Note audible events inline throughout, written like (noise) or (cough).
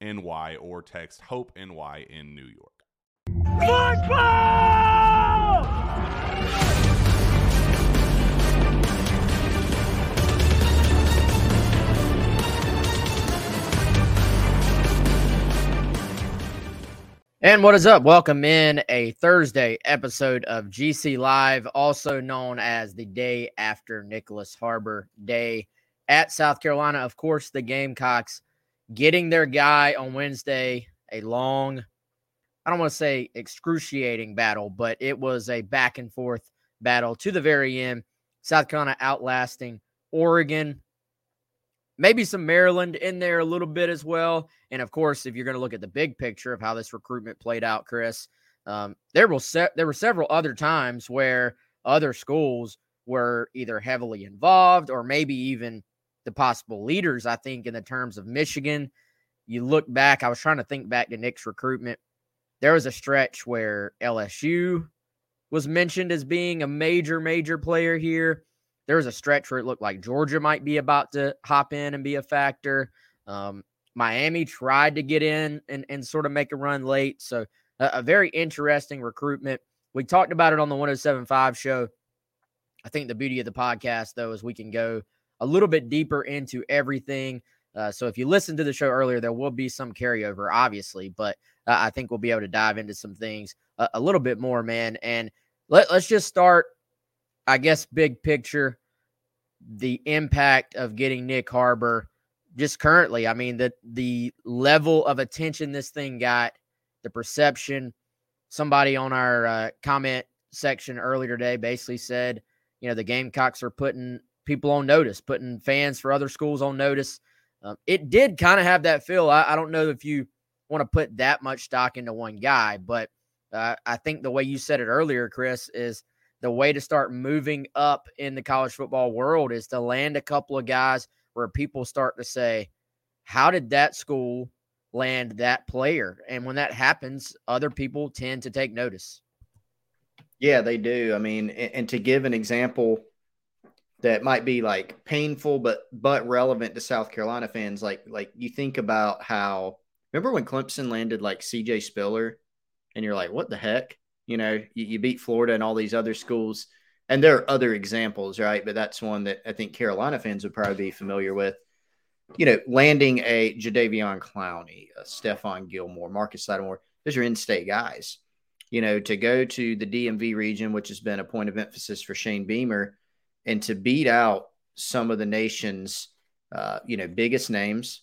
NY or text Hope NY in New York. Football! And what is up? Welcome in a Thursday episode of GC Live, also known as the day after Nyckoles Harbor Day at South Carolina. Of course, the Gamecocks getting their guy on Wednesday, a long, I don't want to say excruciating battle, but it was a back and forth battle to the very end. South Carolina outlasting Oregon, maybe some Maryland in there a little bit as well. And of course, if you're going to look at the big picture of how this recruitment played out, Chris, um, there will se- there were several other times where other schools were either heavily involved or maybe even the possible leaders, I think, in the terms of Michigan. You look back, I was trying to think back to Nick's recruitment. There was a stretch where LSU was mentioned as being a major, major player here. There was a stretch where it looked like Georgia might be about to hop in and be a factor. Um, Miami tried to get in and, and sort of make a run late. So, a, a very interesting recruitment. We talked about it on the 1075 show. I think the beauty of the podcast, though, is we can go a little bit deeper into everything. Uh, so if you listened to the show earlier, there will be some carryover, obviously, but uh, I think we'll be able to dive into some things a, a little bit more, man. And let, let's just start, I guess, big picture the impact of getting Nick Harbor just currently. I mean, the the level of attention this thing got, the perception. Somebody on our uh, comment section earlier today basically said, you know, the Gamecocks are putting people on notice, putting fans for other schools on notice. Um, it did kind of have that feel. I, I, don't know if you want to put that much stock into one guy, but uh, I think the way you said it earlier, Chris, is the way to start moving up in the college football world is to land a couple of guys where people start to say, How did that school land that player? And when that happens, other people tend to take notice. Yeah, they do. I mean, and, and to give an example, that might be like painful but but relevant to South Carolina fans. Like like you think about how remember when Clemson landed like CJ Spiller, and you're like, what the heck? You know, you, you beat Florida and all these other schools, and there are other examples, right? But that's one that I think Carolina fans would probably be familiar with. You know, landing a Jadeveon Clowney, a Stephon Gilmore, Marcus Lattimore, those are in-state guys. You know, to go to the DMV region, which has been a point of emphasis for Shane Beamer and to beat out some of the nation's uh, you know, biggest names,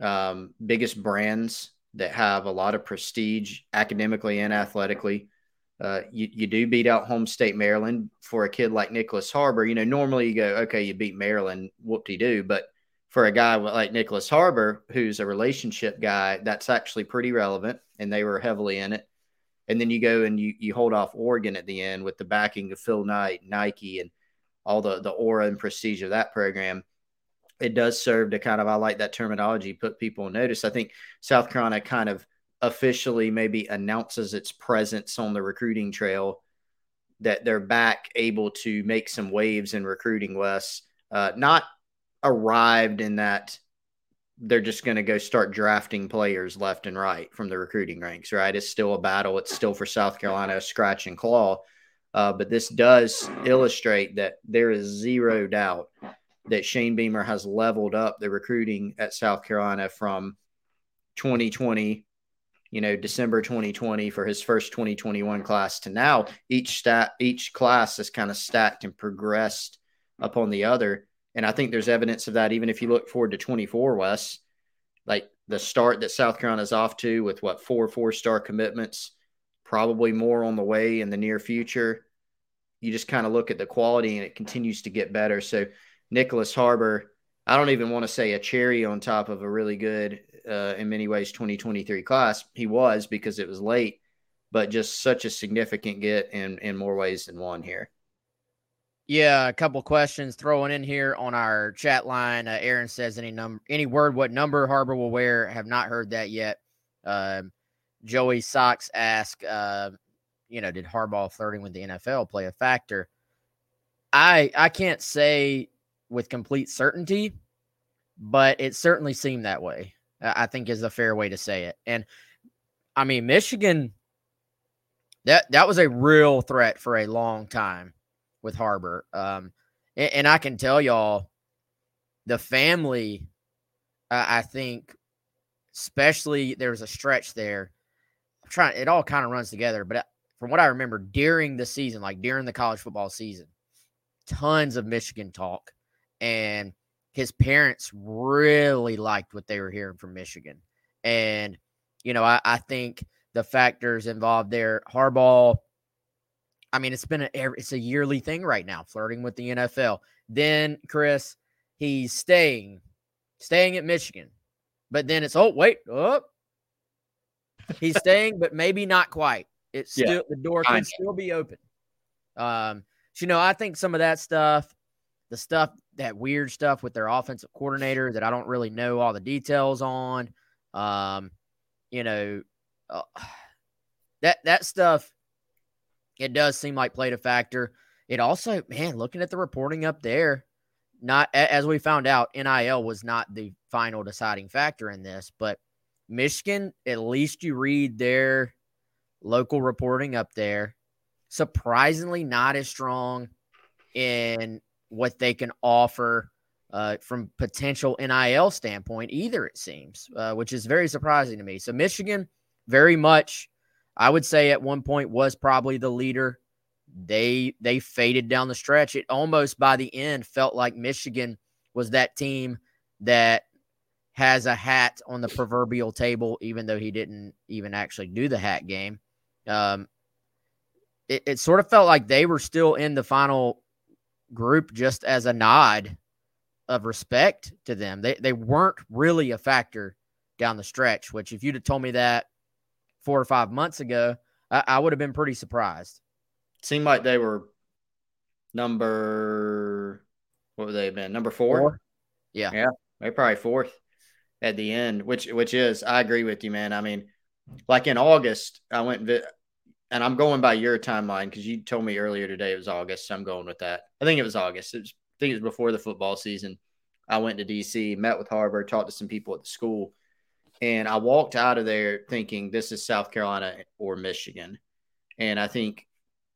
um, biggest brands that have a lot of prestige academically and athletically. Uh, you, you do beat out home state Maryland for a kid like Nyckoles Harbor. You know, normally you go, okay, you beat Maryland, whoop de doo. But for a guy like Nyckoles Harbor, who's a relationship guy, that's actually pretty relevant, and they were heavily in it. And then you go and you you hold off Oregon at the end with the backing of Phil Knight, Nike, and all the the aura and prestige of that program. It does serve to kind of I like that terminology, put people notice. I think South Carolina kind of officially maybe announces its presence on the recruiting trail that they're back able to make some waves in recruiting Wes. Uh, not arrived in that they're just going to go start drafting players left and right from the recruiting ranks, right? It's still a battle. It's still for South Carolina, a scratch and claw. Uh, but this does illustrate that there is zero doubt that Shane Beamer has leveled up the recruiting at South Carolina from 2020, you know, December 2020 for his first 2021 class to now. Each stat, each class has kind of stacked and progressed upon the other. And I think there's evidence of that even if you look forward to 24 Wes, like the start that South Carolina's off to with what four four star commitments, probably more on the way in the near future. You just kind of look at the quality and it continues to get better. So Nyckoles Harbor, I don't even want to say a cherry on top of a really good, uh, in many ways, 2023 class. He was because it was late, but just such a significant get in in more ways than one here. Yeah, a couple questions throwing in here on our chat line. Uh, Aaron says any number, any word, what number Harbor will wear. Have not heard that yet. Um, Joey Sox ask, uh, you know, did Harbaugh flirting with the NFL play a factor? I I can't say with complete certainty, but it certainly seemed that way. I think is a fair way to say it. And I mean, Michigan, that that was a real threat for a long time with Harbor. Um, and, and I can tell y'all, the family, uh, I think, especially there was a stretch there. Trying, it all kind of runs together, but uh, from what I remember during the season, like during the college football season, tons of Michigan talk, and his parents really liked what they were hearing from Michigan, and you know, I, I think the factors involved there, Harbaugh I mean, it's been a it's a yearly thing right now, flirting with the NFL. Then Chris, he's staying, staying at Michigan, but then it's oh wait, oh, he's staying, but maybe not quite. It's still yeah, the door can still be open. Um, so, you know, I think some of that stuff, the stuff that weird stuff with their offensive coordinator that I don't really know all the details on, um, you know, uh, that that stuff it does seem like played a factor. It also, man, looking at the reporting up there, not as we found out, NIL was not the final deciding factor in this, but Michigan, at least you read their local reporting up there, surprisingly not as strong in what they can offer uh, from potential NIL standpoint either, it seems, uh, which is very surprising to me. So Michigan, very much I would say at one point was probably the leader. They they faded down the stretch. It almost by the end felt like Michigan was that team that has a hat on the proverbial table, even though he didn't even actually do the hat game. Um, it, it sort of felt like they were still in the final group just as a nod of respect to them. They they weren't really a factor down the stretch, which if you'd have told me that four or five months ago, I, I would have been pretty surprised. Seemed like they were number what would they have been? Number four? four? Yeah. Yeah. They're probably fourth at the end, which which is I agree with you, man. I mean, like in August, I went and I'm going by your timeline because you told me earlier today it was August. So I'm going with that. I think it was August. It was, I think it was before the football season. I went to DC, met with Harbor, talked to some people at the school, and I walked out of there thinking this is South Carolina or Michigan. And I think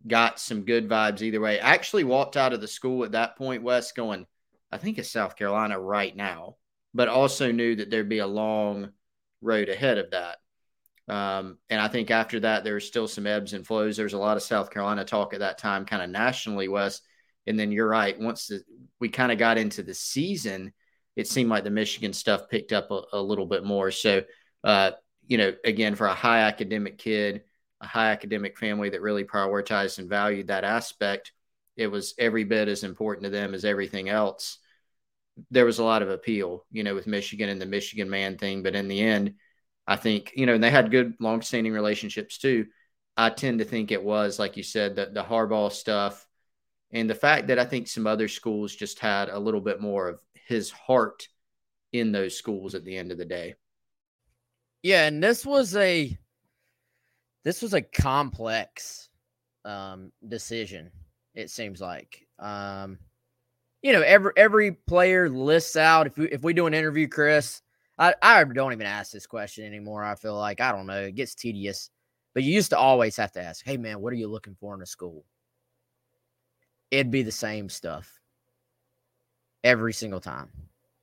got some good vibes either way. I actually walked out of the school at that point, Wes, going, I think it's South Carolina right now, but also knew that there'd be a long road ahead of that. Um, and I think after that, there was still some ebbs and flows. There's a lot of South Carolina talk at that time, kind of nationally, Wes. And then you're right. Once the, we kind of got into the season, it seemed like the Michigan stuff picked up a, a little bit more. So, uh, you know, again, for a high academic kid, a high academic family that really prioritized and valued that aspect, it was every bit as important to them as everything else. There was a lot of appeal, you know, with Michigan and the Michigan man thing. But in the end, I think, you know, and they had good long-standing relationships too. I tend to think it was, like you said, the, the Harbaugh stuff and the fact that I think some other schools just had a little bit more of his heart in those schools at the end of the day. Yeah, and this was a this was a complex um, decision. It seems like, um, you know, every every player lists out. If we if we do an interview, Chris, I I don't even ask this question anymore. I feel like I don't know. It gets tedious, but you used to always have to ask, "Hey, man, what are you looking for in a school?" It'd be the same stuff every single time.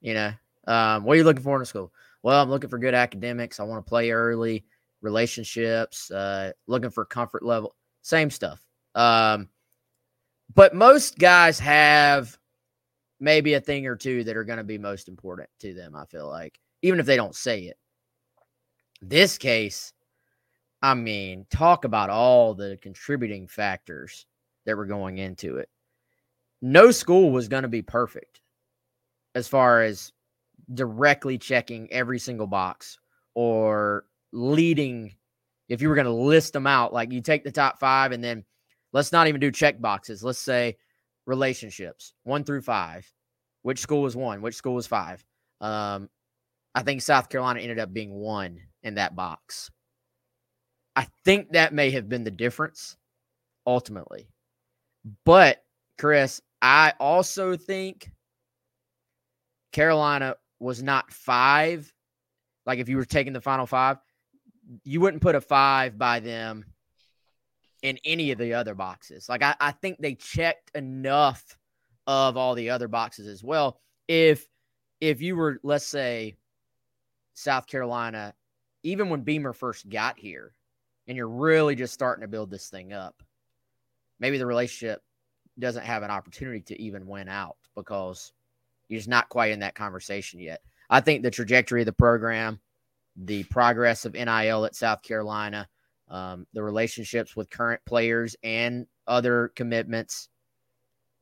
You know, um, what are you looking for in a school? Well, I'm looking for good academics. I want to play early, relationships, uh, looking for comfort level, same stuff. Um, but most guys have maybe a thing or two that are going to be most important to them. I feel like, even if they don't say it. This case, I mean, talk about all the contributing factors that were going into it. No school was going to be perfect as far as directly checking every single box or leading if you were going to list them out like you take the top 5 and then let's not even do check boxes let's say relationships 1 through 5 which school was 1 which school was 5 um i think south carolina ended up being 1 in that box i think that may have been the difference ultimately but chris i also think Carolina was not five. Like if you were taking the final five, you wouldn't put a five by them in any of the other boxes. Like I, I think they checked enough of all the other boxes as well. If if you were, let's say, South Carolina, even when Beamer first got here, and you're really just starting to build this thing up, maybe the relationship doesn't have an opportunity to even win out because you're just not quite in that conversation yet. I think the trajectory of the program, the progress of NIL at South Carolina, um, the relationships with current players and other commitments.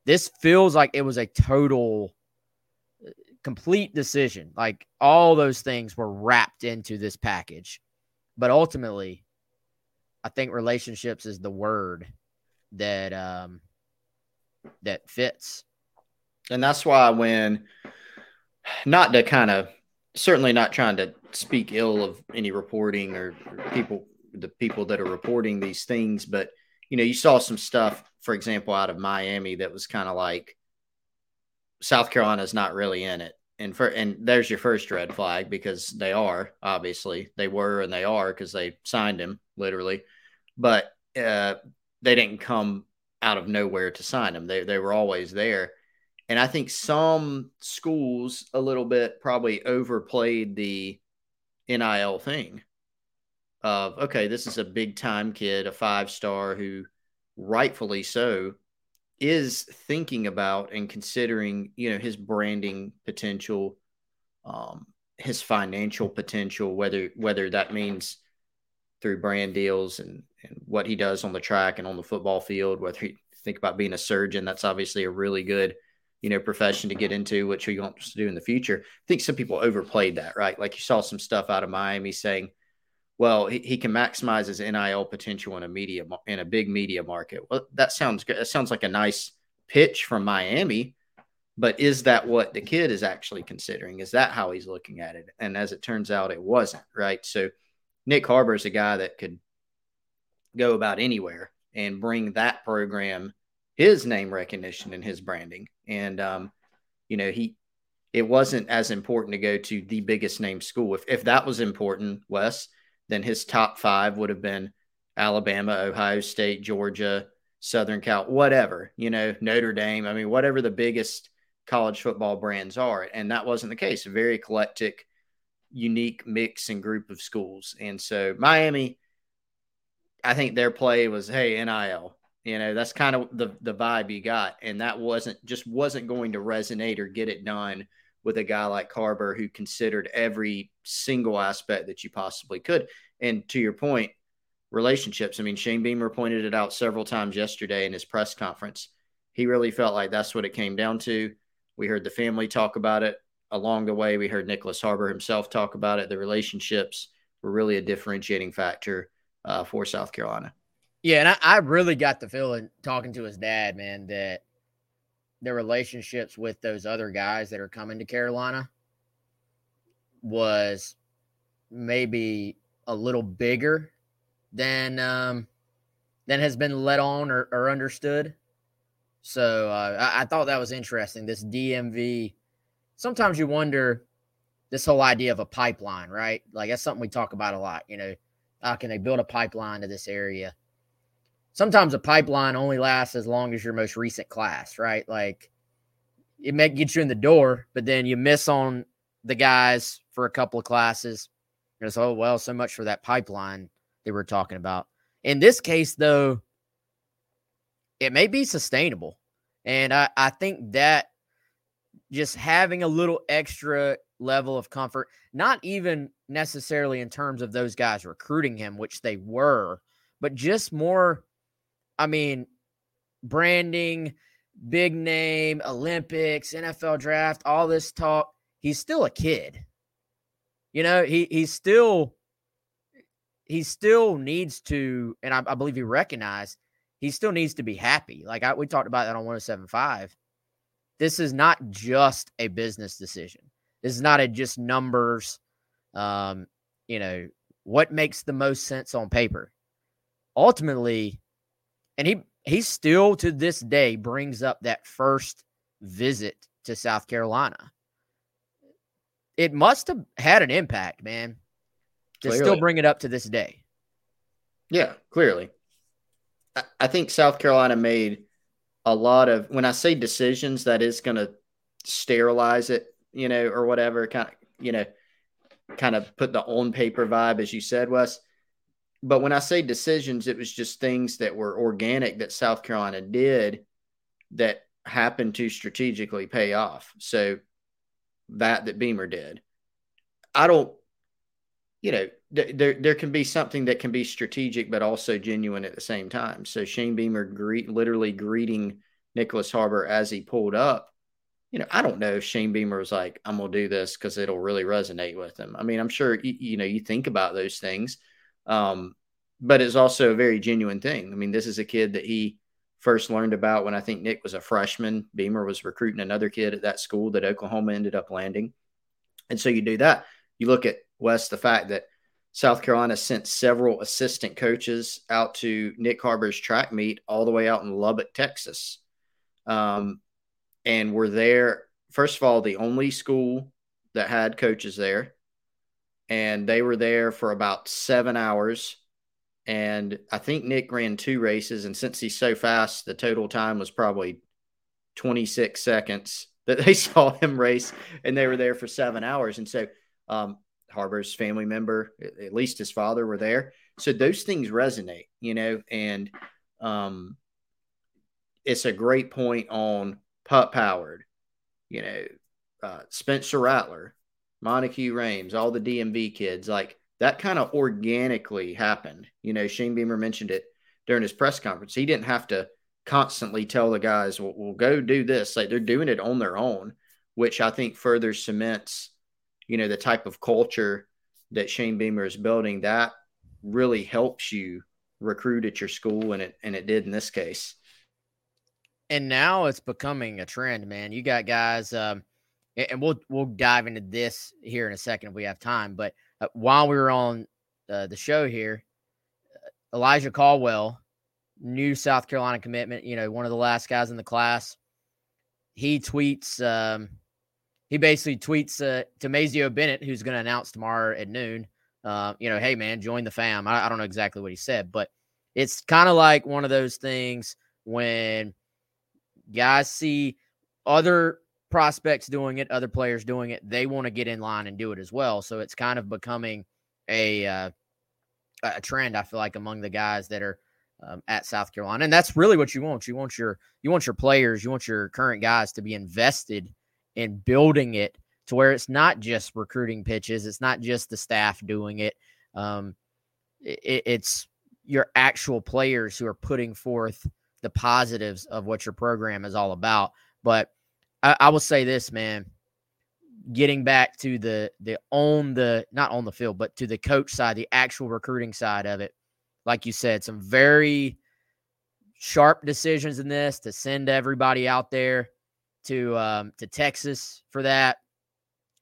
This feels like it was a total, complete decision. Like all those things were wrapped into this package. But ultimately, I think relationships is the word that um, that fits and that's why when not to kind of certainly not trying to speak ill of any reporting or, people the people that are reporting these things but you know you saw some stuff for example out of miami that was kind of like south carolina's not really in it. And for and there's your first red flag because they are obviously. They were and they are because they signed him literally. But uh, they didn't come out of nowhere to sign him. They, they were always there. And I think some schools a little bit probably overplayed the NIL thing of, okay, this is a big time kid, a five star who rightfully so is thinking about and considering, you know, his branding potential, um, his financial potential, whether whether that means through brand deals and, and what he does on the track and on the football field, whether he think about being a surgeon, that's obviously a really good you know, profession to get into, which he wants to do in the future. I think some people overplayed that, right? Like you saw some stuff out of Miami saying, well, he, he can maximize his NIL potential in a media in a big media market. Well, that sounds good. It sounds like a nice pitch from Miami, but is that what the kid is actually considering? Is that how he's looking at it? And as it turns out, it wasn't, right? So Nick Harbor is a guy that could go about anywhere and bring that program his name recognition and his branding. And um, you know, he it wasn't as important to go to the biggest name school. If if that was important, Wes, then his top five would have been Alabama, Ohio State, Georgia, Southern Cal, whatever, you know, Notre Dame. I mean, whatever the biggest college football brands are. And that wasn't the case. A very eclectic, unique mix and group of schools. And so Miami, I think their play was, hey, NIL, you know, that's kind of the the vibe you got, and that wasn't just wasn't going to resonate or get it done with a guy like Harbor who considered every single aspect that you possibly could. And to your point, relationships. I mean, Shane Beamer pointed it out several times yesterday in his press conference. He really felt like that's what it came down to. We heard the family talk about it along the way. We heard Nyckoles Harbor himself talk about it. The relationships were really a differentiating factor uh, for South Carolina. Yeah, and I, I really got the feeling talking to his dad, man, that the relationships with those other guys that are coming to Carolina was maybe a little bigger than um, than has been let on or, or understood. So uh, I, I, thought that was interesting. This DMV. Sometimes you wonder this whole idea of a pipeline, right? Like that's something we talk about a lot. You know, how can they build a pipeline to this area? Sometimes a pipeline only lasts as long as your most recent class, right? Like it may get you in the door, but then you miss on the guys for a couple of classes. It's oh well, so much for that pipeline they were talking about. In this case, though, it may be sustainable. And I, I think that just having a little extra level of comfort, not even necessarily in terms of those guys recruiting him, which they were, but just more, I mean, branding, big name, Olympics, NFL draft, all this talk. He's still a kid. You know, he he's still he still needs to, and I, I believe he recognized he still needs to be happy. Like I, we talked about that on 107.5. This is not just a business decision. This is not a just numbers. Um, you know, what makes the most sense on paper. Ultimately, and he he still to this day brings up that first visit to South Carolina. It must have had an impact, man to clearly. still bring it up to this day. Yeah, clearly. I, I think South Carolina made a lot of when I say decisions, that is going to sterilize it, you know, or whatever, kind of, you know, kind of put the on paper vibe, as you said, Wes. But when I say decisions, it was just things that were organic that South Carolina did that happened to strategically pay off. So that that Beamer did. I don't you know, there there can be something that can be strategic but also genuine at the same time. So Shane Beamer greet literally greeting Nyckoles Harbor as he pulled up. You know, I don't know if Shane Beamer was like, "I'm gonna do this because it'll really resonate with him." I mean, I'm sure you, you know you think about those things, um, but it's also a very genuine thing. I mean, this is a kid that he first learned about when I think Nick was a freshman. Beamer was recruiting another kid at that school that Oklahoma ended up landing, and so you do that. You look at Wes, the fact that South Carolina sent several assistant coaches out to Nick Harbor's track meet all the way out in Lubbock, Texas. Um, and we're there, first of all, the only school that had coaches there. And they were there for about seven hours. And I think Nick ran two races. And since he's so fast, the total time was probably 26 seconds (laughs) that they saw him race. And they were there for seven hours. And so um, Harbor's family member, at least his father, were there. So those things resonate, you know, and um, it's a great point on Pup Powered, you know, uh, Spencer Rattler, Monteque Rhames, all the DMV kids. Like that kind of organically happened. You know, Shane Beamer mentioned it during his press conference. He didn't have to constantly tell the guys, well, we'll go do this. Like they're doing it on their own, which I think further cements you know the type of culture that Shane Beamer is building that really helps you recruit at your school and it and it did in this case and now it's becoming a trend man you got guys um and we'll we'll dive into this here in a second if we have time but uh, while we were on uh, the show here uh, Elijah Caldwell new South Carolina commitment you know one of the last guys in the class he tweets um he basically tweets uh, to Mazeo Bennett, who's going to announce tomorrow at noon. You know, hey man, join the fam. I, I don't know exactly what he said, but it's kind of like one of those things when guys see other prospects doing it, other players doing it, they want to get in line and do it as well. So it's kind of becoming a uh, a trend. I feel like among the guys that are um, at South Carolina, and that's really what you want. You want your you want your players, you want your current guys to be invested in building it to where it's not just recruiting pitches, it's not just the staff doing it. Um, it it's your actual players who are putting forth the positives of what your program is all about. But I, I will say this, man, getting back to the the on the not on the field, but to the coach side, the actual recruiting side of it, like you said, some very sharp decisions in this to send everybody out there to um, to Texas for that,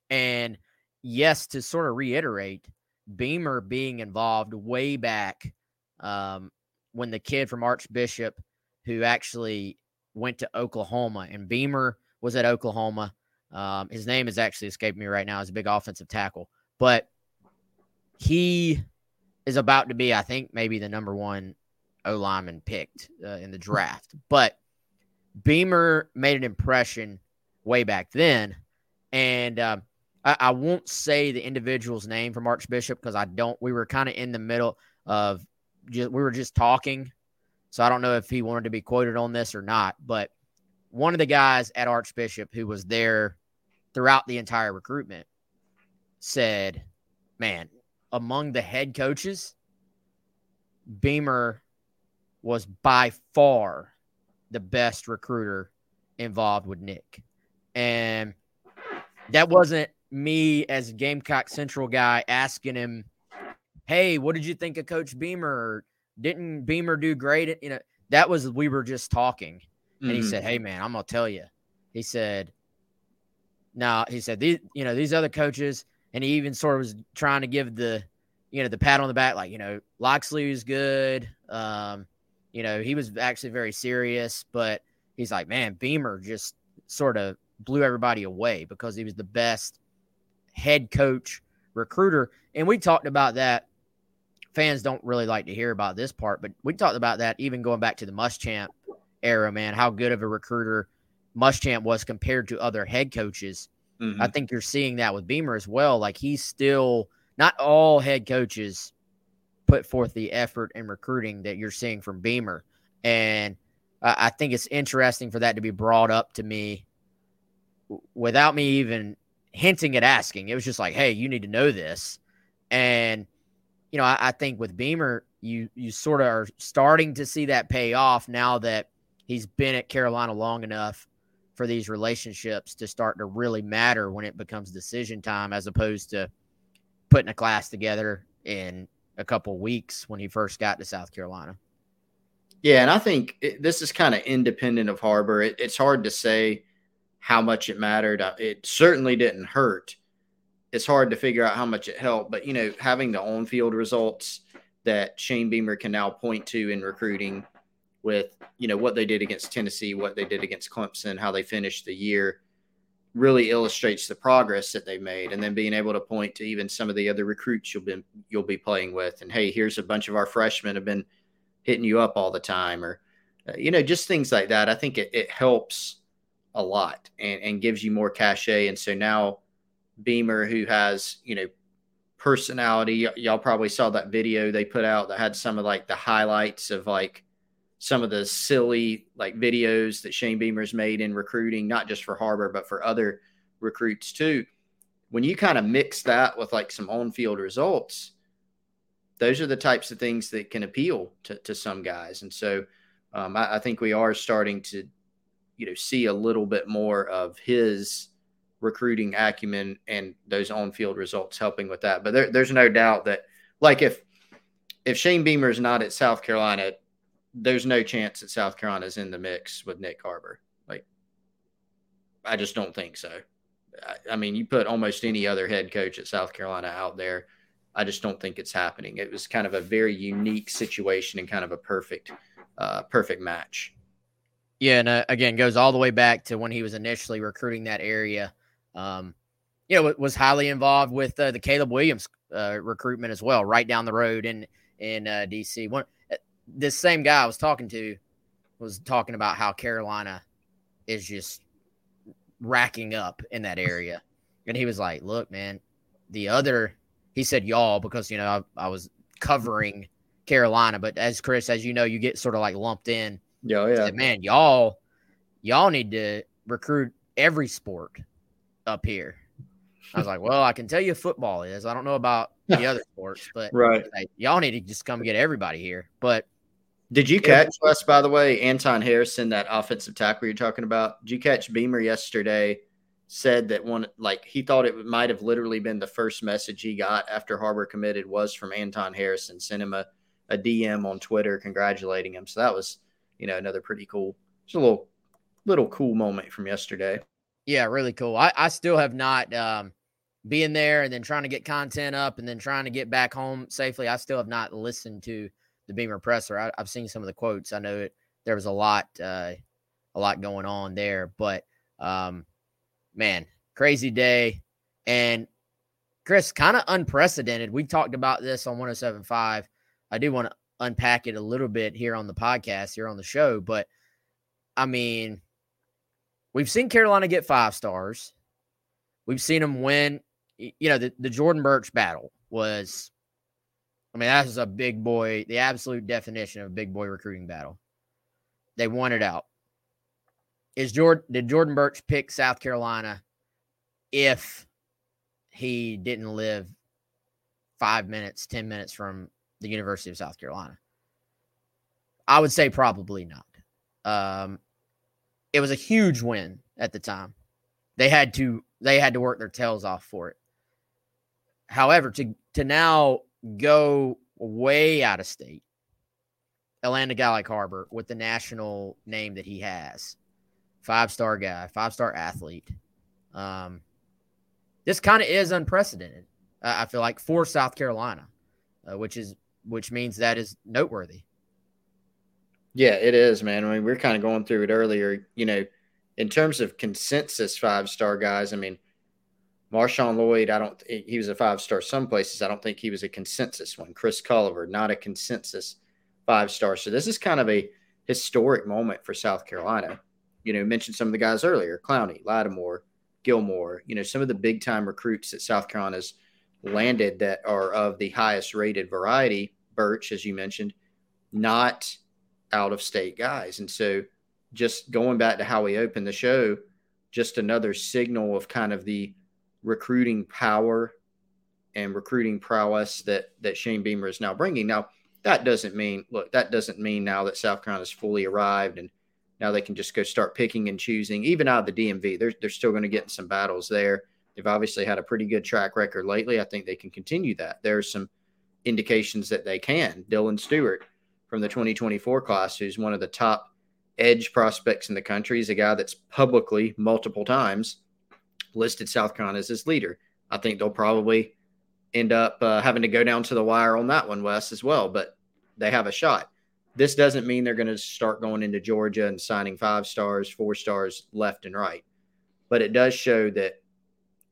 and yes, to sort of reiterate, Beamer being involved way back um, when the kid from Archbishop, who actually went to Oklahoma, and Beamer was at Oklahoma um, his name is actually escaping me right now. He's a big offensive tackle, but he is about to be, I think, maybe the number one O lineman picked uh, in the draft. But Beamer made an impression way back then, and uh, I, I, won't say the individual's name from Archbishop because I don't. We were kind of in the middle of just we were just talking, so I don't know if he wanted to be quoted on this or not. But one of the guys at Archbishop who was there throughout the entire recruitment said, man, among the head coaches, Beamer was by far the best recruiter involved with Nick. And that wasn't me as Gamecock Central guy asking him, "Hey, what did you think of Coach Beamer? Didn't Beamer do great?" You know, that was we were just talking, and mm-hmm. he said, "Hey, man, I'm gonna tell you." He said, now he said these, you know, these other coaches, and he even sort of was trying to give the, you know, the pat on the back, like you know, Locksley was good. Um, you know, he was actually very serious, but he's like, man, Beamer just sort of blew everybody away because he was the best head coach recruiter, and we talked about that. Fans don't really like to hear about this part, but we talked about that even going back to the Muschamp era, man. How good of a recruiter Muschamp was compared to other head coaches. Mm-hmm. I think you're seeing that with Beamer as well. Like he's still not all head coaches put forth the effort in recruiting that you're seeing from Beamer. And I think it's interesting for that to be brought up to me without me even hinting at asking. It was just like, hey, you need to know this. And, you know, I, I think with Beamer, you you sort of are starting to see that pay off now that he's been at Carolina long enough for these relationships to start to really matter when it becomes decision time as opposed to putting a class together in a couple weeks when he first got to South Carolina. Yeah, and I think it, this is kind of independent of Harbor. It, it's hard to say how much it mattered. It certainly didn't hurt. It's hard to figure out how much it helped, but you know, having the on-field results that Shane Beamer can now point to in recruiting with you know what they did against Tennessee, what they did against Clemson, how they finished the year really illustrates the progress that they've made. And then being able to point to even some of the other recruits you'll be you'll be playing with and hey here's a bunch of our freshmen have been hitting you up all the time or uh, you know just things like that. I think it, it helps a lot and, and gives you more cachet. And so now beamer who has you know personality y- y'all probably saw that video they put out that had some of like the highlights of like some of the silly like videos that Shane Beamer's made in recruiting, not just for Harbor, but for other recruits too. When you kind of mix that with like some on field results, those are the types of things that can appeal to, to some guys. And so um, I, I, think we are starting to, you know, see a little bit more of his recruiting acumen and those on field results helping with that. But there, there's no doubt that like if, if Shane Beamer is not at South Carolina, there's no chance that South Carolina's in the mix with Nick Harbor. Like, I just don't think so. I, I, mean, you put almost any other head coach at South Carolina out there. I just don't think it's happening. It was kind of a very unique situation and kind of a perfect, uh, perfect match. Yeah, and uh, again, goes all the way back to when he was initially recruiting that area. Um, you know, was highly involved with uh, the Caleb Williams uh, recruitment as well, right down the road in in uh, DC. One this same guy I was talking to was talking about how Carolina is just racking up in that area. And he was like, look, man, the other, he said y'all because, you know, I, I was covering Carolina, but as Chris, as you know, you get sort of like lumped in. Yeah, oh, yeah. Said, man, y'all, y'all need to recruit every sport up here. I was like, well, I can tell you football is. I don't know about the (laughs) other sports, but right. Like, y'all need to just come get everybody here. But did you catch Wes, by the way, Anton Harrison, that offensive tackle you're talking about? Did you catch Beamer yesterday? Said that one, like he thought it might have literally been the first message he got after Harbor committed was from Anton Harrison. Sent him a, a DM on Twitter congratulating him. So that was, you know, another pretty cool, just a little, little cool moment from yesterday. Yeah, really cool. I, I still have not um, being there and then trying to get content up and then trying to get back home safely. I still have not listened to the Beamer presser. I, have seen some of the quotes. I know it, there was a lot, uh, a lot going on there, but um, man, crazy day. And Chris, kind of unprecedented. We talked about this on 107.5. I do want to unpack it a little bit here on the podcast, here on the show, but I mean, we've seen Carolina get five stars. We've seen them win. You know, the, the Jordan Burch battle was I mean, that was a big boy, the absolute definition of a big boy recruiting battle. They won it out. Is Jordan did Jordan Burch pick South Carolina if he didn't live five minutes, ten minutes from the University of South Carolina? I would say probably not. Um, it was a huge win at the time. They had to they had to work their tails off for it. However, to to now go way out of state land a guy like Harbor with the national name that he has. Five star guy, five star athlete. Um, this kind of is unprecedented. Uh, I feel like for South Carolina, uh, which is which means that is noteworthy. Yeah, it is, man. I mean, we are kind of going through it earlier. You know, in terms of consensus five star guys, I mean, Marshawn Lloyd, I don't. He was a five star some places. I don't think he was a consensus one. Chris Culliver, not a consensus five star. So this is kind of a historic moment for South Carolina. You know, mentioned some of the guys earlier: Clowney, Lattimore, Gilmore. You know, some of the big time recruits that South Carolina's landed that are of the highest rated variety. Burch, as you mentioned, not out of state guys, and so just going back to how we opened the show, just another signal of kind of the recruiting power and recruiting prowess that that Shane Beamer is now bringing. Now, that doesn't mean look, that doesn't mean now that South Carolina's fully arrived and now they can just go start picking and choosing, even out of the DMV. They're they're still going to get in some battles there. They've obviously had a pretty good track record lately. I think they can continue that. There's some indications that they can. Dylan Stewart from the 2024 class, who's one of the top edge prospects in the country, is a guy that's publicly multiple times listed South Carolina as his leader. I think they'll probably end up uh, having to go down to the wire on that one, Wes, as well. But they have a shot. This doesn't mean they're going to start going into Georgia and signing five stars, four stars left and right. But it does show that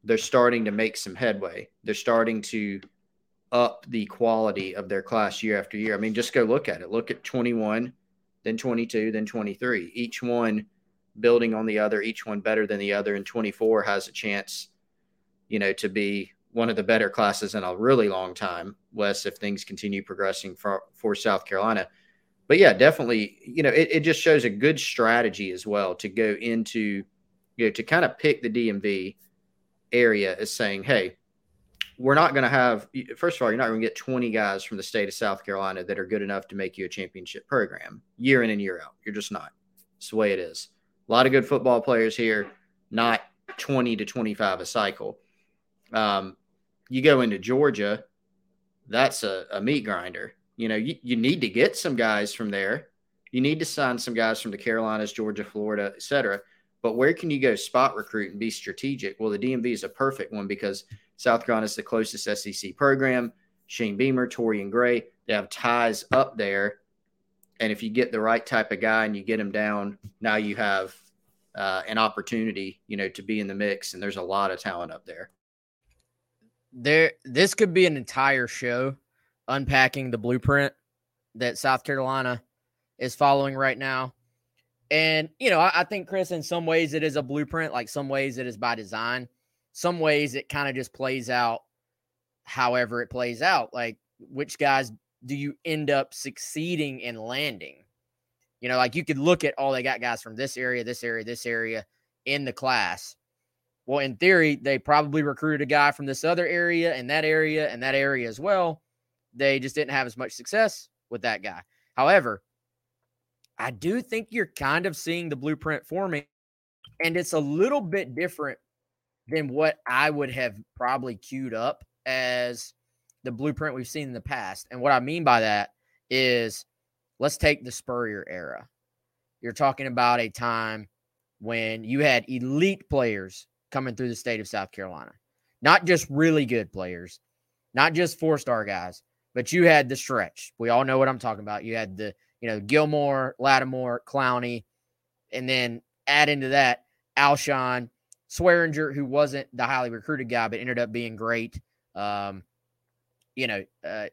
they're starting to make some headway. They're starting to up the quality of their class year after year. I mean, just go look at it. Look at 21, then 22, then 23. Each one – building on the other, each one better than the other. And 24 has a chance, you know, to be one of the better classes in a really long time, Wes, if things continue progressing for, for South Carolina. But yeah, definitely, you know, it, it just shows a good strategy as well to go into, you know, to kind of pick the DMV area as saying, hey, we're not going to have, first of all, you're not going to get 20 guys from the state of South Carolina that are good enough to make you a championship program year in and year out. You're just not. It's the way it is. A lot of good football players here, not 20 to 25 a cycle. Um, you go into Georgia, that's a, a meat grinder. You know, you, you need to get some guys from there. You need to sign some guys from the Carolinas, Georgia, Florida, et cetera. But where can you go spot recruit and be strategic? Well, the DMV is a perfect one because South Carolina is the closest SEC program. Shane Beamer, Torian Gray, they have ties up there and if you get the right type of guy and you get him down, now you have uh, an opportunity, you know, to be in the mix. And there's a lot of talent up there. There, this could be an entire show unpacking the blueprint that South Carolina is following right now. And, you know, I, I think, Chris, in some ways it is a blueprint, like some ways it is by design. Some ways it kind of just plays out however it plays out. Like which guys do you end up succeeding in landing? You know, like you could look at, oh, they got guys from this area, this area, this area in the class. Well, in theory, they probably recruited a guy from this other area and that area and that area as well. They just didn't have as much success with that guy. However, I do think you're kind of seeing the blueprint forming, and it's a little bit different than what I would have probably queued up as the blueprint we've seen in the past. And what I mean by that is let's take the Spurrier era. You're talking about a time when you had elite players coming through the state of South Carolina, not just really good players, not just four star guys, but you had the stretch. We all know what I'm talking about. You had the, you know, Gilmore, Lattimore, Clowney, and then add into that Alshon, Swearinger, who wasn't the highly recruited guy, but ended up being great. Um, you know, uh,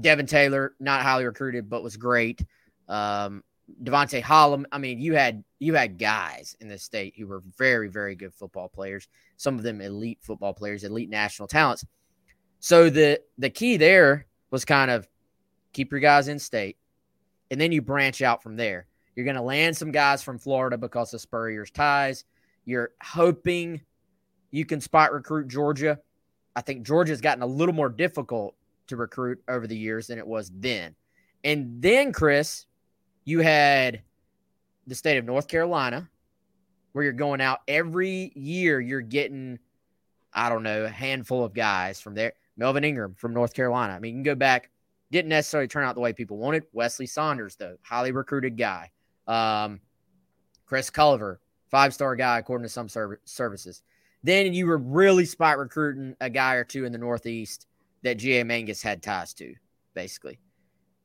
Devin Taylor, not highly recruited, but was great. Um, Devontae Hollum. I mean, you had you had guys in the state who were very, very good football players. Some of them elite football players, elite national talents. So the the key there was kind of keep your guys in state, and then you branch out from there. You're going to land some guys from Florida because of Spurrier's ties. You're hoping you can spot recruit Georgia. I think Georgia's gotten a little more difficult to recruit over the years than it was then. And then, Chris, you had the state of North Carolina, where you're going out every year, you're getting, I don't know, a handful of guys from there. Melvin Ingram from North Carolina. I mean, you can go back, didn't necessarily turn out the way people wanted. Wesley Saunders, though, highly recruited guy. Um, Chris Culliver, five star guy, according to some serv- services. Then you were really spot recruiting a guy or two in the Northeast that G.A. Mangus had ties to, basically.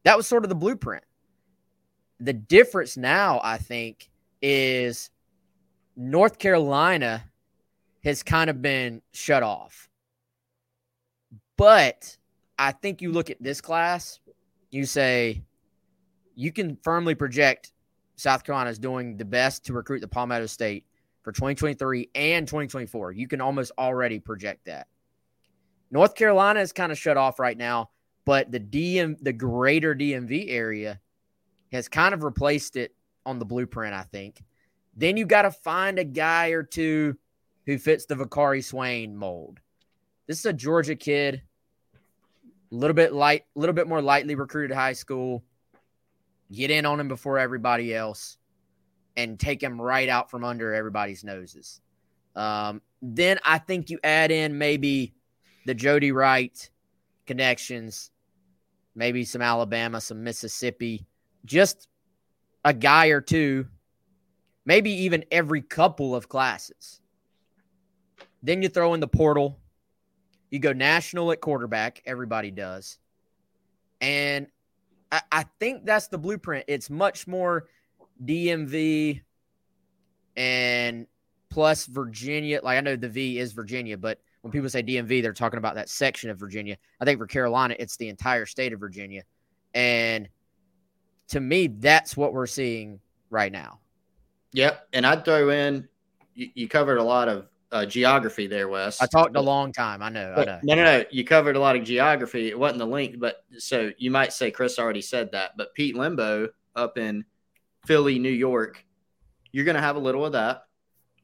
That was sort of the blueprint. The difference now, I think, is North Carolina has kind of been shut off. But I think you look at this class, you say you can firmly project South Carolina is doing the best to recruit the Palmetto State for 2023 and 2024. You can almost already project that. North Carolina is kind of shut off right now, but the DM, the greater DMV area has kind of replaced it on the blueprint, I think. Then you got to find a guy or two who fits the Vicari Swain mold. This is a Georgia kid, a little bit light, a little bit more lightly recruited high school. Get in on him before everybody else and take him right out from under everybody's noses. Um, then I think you add in maybe the Jody Wright connections, maybe some Alabama, some Mississippi, just a guy or two, maybe even every couple of classes. Then you throw in the portal. You go national at quarterback. Everybody does. And I, I think that's the blueprint. It's much more DMV and plus Virginia. Like I know the V is Virginia, but when people say DMV, they're talking about that section of Virginia. I think for Carolina, it's the entire state of Virginia. And to me, that's what we're seeing right now. Yep. And I'd throw in, you, you covered a lot of uh, geography there, Wes. I talked a long time. I know. I know. No, no, no. You covered a lot of geography. It wasn't the link, but so you might say Chris already said that. But Pete Lembo up in Philly, New York, you're going to have a little of that.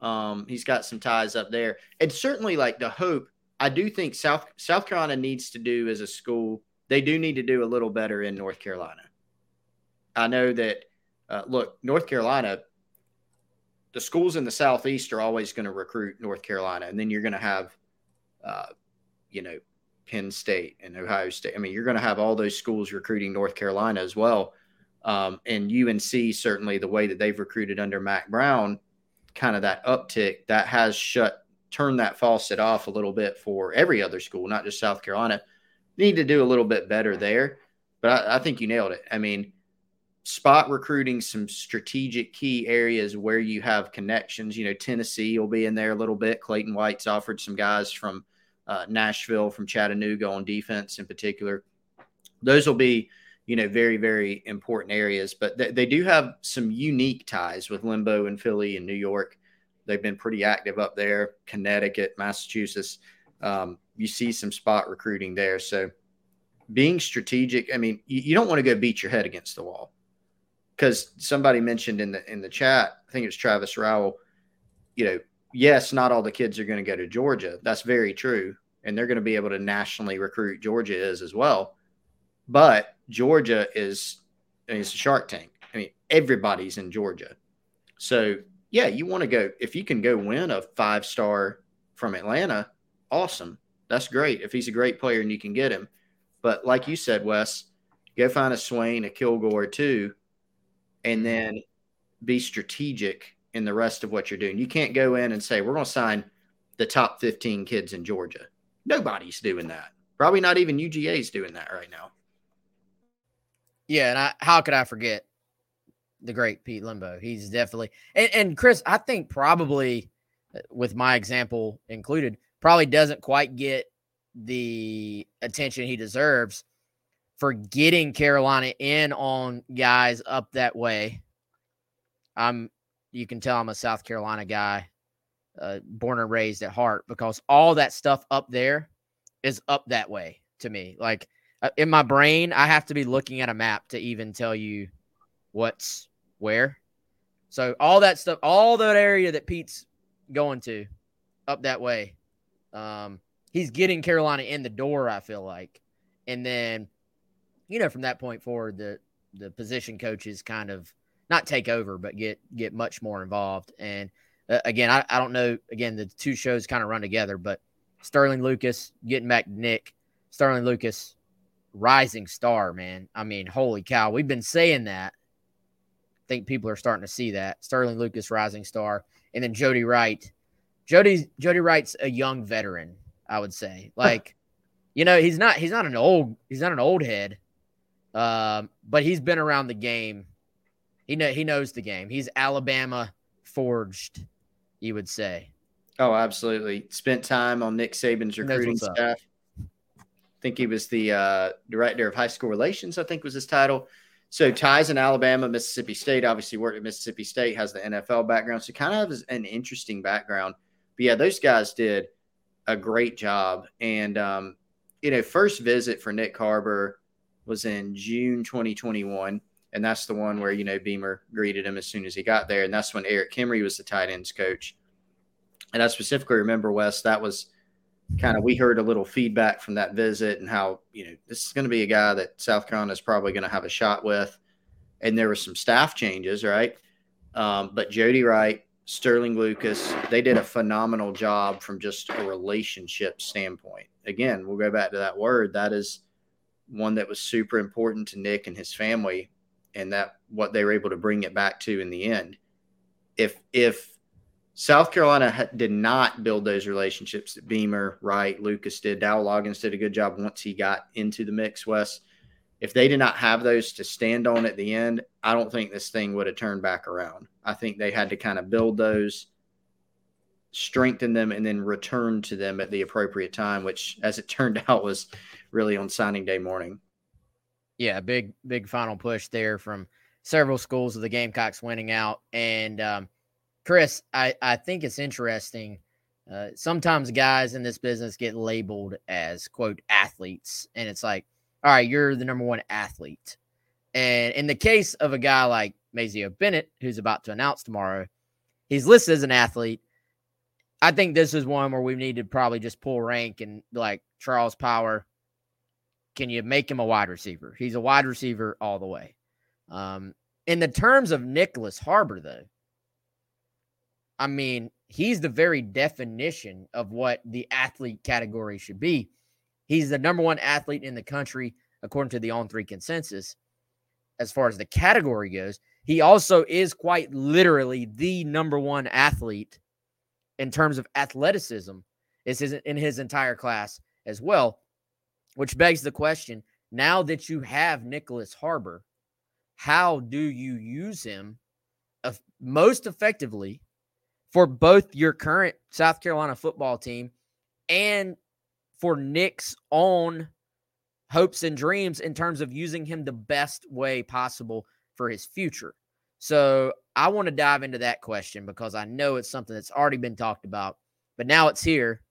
Um, he's got some ties up there, and certainly like the hope. I do think South South Carolina needs to do as a school. They do need to do a little better in North Carolina. I know that. Uh, look, North Carolina, the schools in the southeast are always going to recruit North Carolina, and then you're going to have, uh, you know, Penn State and Ohio State. I mean, you're going to have all those schools recruiting North Carolina as well. Um, and UNC certainly the way that they've recruited under Mack Brown kind of that uptick that has shut turned that faucet off a little bit for every other school, not just South Carolina. Need to do a little bit better there, but I, I think you nailed it. I mean, spot recruiting some strategic key areas where you have connections. You know, Tennessee will be in there a little bit. Clayton White's offered some guys from uh, Nashville, from Chattanooga on defense in particular. Those will be you know, very, very important areas. But th- they do have some unique ties with Lembo and Philly and New York. They've been pretty active up there, Connecticut, Massachusetts. Um, you see some spot recruiting there. So being strategic, I mean, you, you don't want to go beat your head against the wall. Because somebody mentioned in the in the chat, I think it was Travis Rowell, you know, yes, not all the kids are going to go to Georgia. That's very true. And they're going to be able to nationally recruit. Georgia is as well. But Georgia is, is a shark tank. I mean, everybody's in Georgia. So, yeah, you want to go, if you can go win a five star from Atlanta, awesome. That's great. If he's a great player and you can get him. But like you said, Wes, go find a Swain, a Kilgore too, and then be strategic in the rest of what you're doing. You can't go in and say, we're going to sign the top 15 kids in Georgia. Nobody's doing that. Probably not even UGA is doing that right now. Yeah, and I, how could I forget the great Pete Lembo? He's definitely and, and Chris. I think probably uh, with my example included, probably doesn't quite get the attention he deserves for getting Carolina in on guys up that way. I'm you can tell I'm a South Carolina guy, uh, born and raised at heart, because all that stuff up there is up that way to me. Like in my brain, I have to be looking at a map to even tell you what's where. So all that stuff, all that area that Pete's going to, up that way, um, he's getting Carolina in the door. I feel like, and then, you know, from that point forward, the the position coaches kind of not take over, but get get much more involved. And uh, again, I, I don't know. Again, the two shows kind of run together, but Sterling Lucas getting back Nick, Sterling Lucas, rising star, man. I mean, holy cow, we've been saying that. I think people are starting to see that Sterling Lucas, rising star, and then Jody Wright. Jody Jody Wright's a young veteran, I would say. (laughs) Like, you know, he's not he's not an old he's not an old head, um, but he's been around the game he know he knows the game. He's Alabama forged, you would say. Oh, absolutely. Spent time on Nick Saban's recruiting staff. Think he was the uh, director of high school relations. I think was his title. So ties in Alabama, Mississippi State. Obviously worked at Mississippi State. Has the NFL background. So kind of an interesting background. But yeah, those guys did a great job. And um, you know, first visit for Nick Harbor was in June 2021 and that's the one where you know Beamer greeted him as soon as he got there, and that's when Erik Kimrey was the tight ends coach. And I specifically remember Wes. That was kind of we heard a little feedback from that visit and how you know this is going to be a guy that South Carolina is probably going to have a shot with. And there were some staff changes, right? Um, but Jody Wright, Sterling Lucas, they did a phenomenal job from just a relationship standpoint. Again, we'll go back to that word. That is one that was super important to Nick and his family and that what they were able to bring it back to in the end. If if South Carolina ha- did not build those relationships that Beamer, Wright, Lucas did, Dow Loggains did a good job once he got into the mix. Wes, if they did not have those to stand on at the end, I don't think this thing would have turned back around. I think they had to kind of build those, strengthen them, and then return to them at the appropriate time, which, as it (laughs) turned out, was really on signing day morning. Yeah, big big final push there from several schools of the Gamecocks winning out. And um, Chris, I I think it's interesting. Uh, sometimes guys in this business get labeled as quote athletes, and it's like, all right, you're the number one athlete. And in the case of a guy like Mazeo Bennett, who's about to announce tomorrow, he's listed as an athlete. I think this is one where we need to probably just pull rank and like Charles Power, can you make him a wide receiver? He's a wide receiver all the way. Um, in the terms of Nyckoles Harbor, though, I mean, he's the very definition of what the athlete category should be. He's the number one athlete in the country, according to the On Three consensus, as far as the category goes. He also is quite literally the number one athlete in terms of athleticism is in his entire class as well. Which begs the question now that you have Nyckoles Harbor, how do you use him most effectively for both your current South Carolina football team and for Nick's own hopes and dreams in terms of using him the best way possible for his future? So I want to dive into that question because I know it's something that's already been talked about, but now it's here.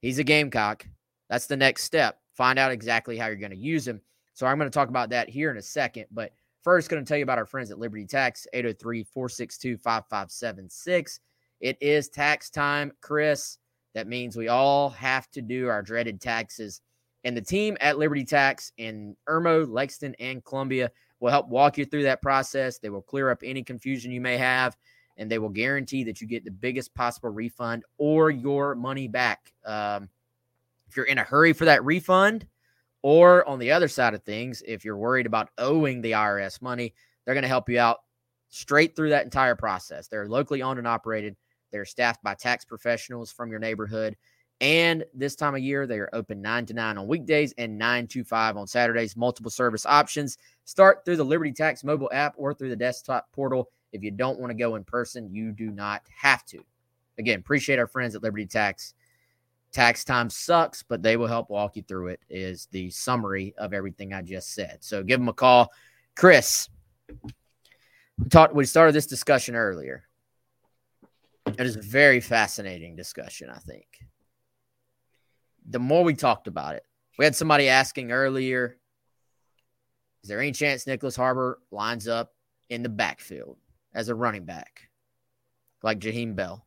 He's a Gamecock. That's the next step find out exactly how you're going to use him. So I'm going to talk about that here in a second. But first, going to tell you about our friends at Liberty Tax, 803 462 5576. It is tax time, Chris. That means we all have to do our dreaded taxes. And the team at Liberty Tax in Irmo, Lexington, and Columbia will help walk you through that process. They will clear up any confusion you may have, and they will guarantee that you get the biggest possible refund or your money back. Um, if you're in a hurry for that refund, or on the other side of things, if you're worried about owing the IRS money, they're going to help you out straight through that entire process. They're locally owned and operated. They're staffed by tax professionals from your neighborhood. And this time of year, they are open 9 to 9 on weekdays and 9 to 5 on Saturdays. Multiple service options. Start through the Liberty Tax mobile app or through the desktop portal. If you don't want to go in person, you do not have to. Again, appreciate our friends at Liberty Tax. Tax time sucks, but they will help walk you through it, is the summary of everything I just said. So give them a call. Chris, we talked we started this discussion earlier. It is a very fascinating discussion, I think. The more we talked about it, we had somebody asking earlier, is there any chance Nyckoles Harbor lines up in the backfield as a running back like Jaheim Bell?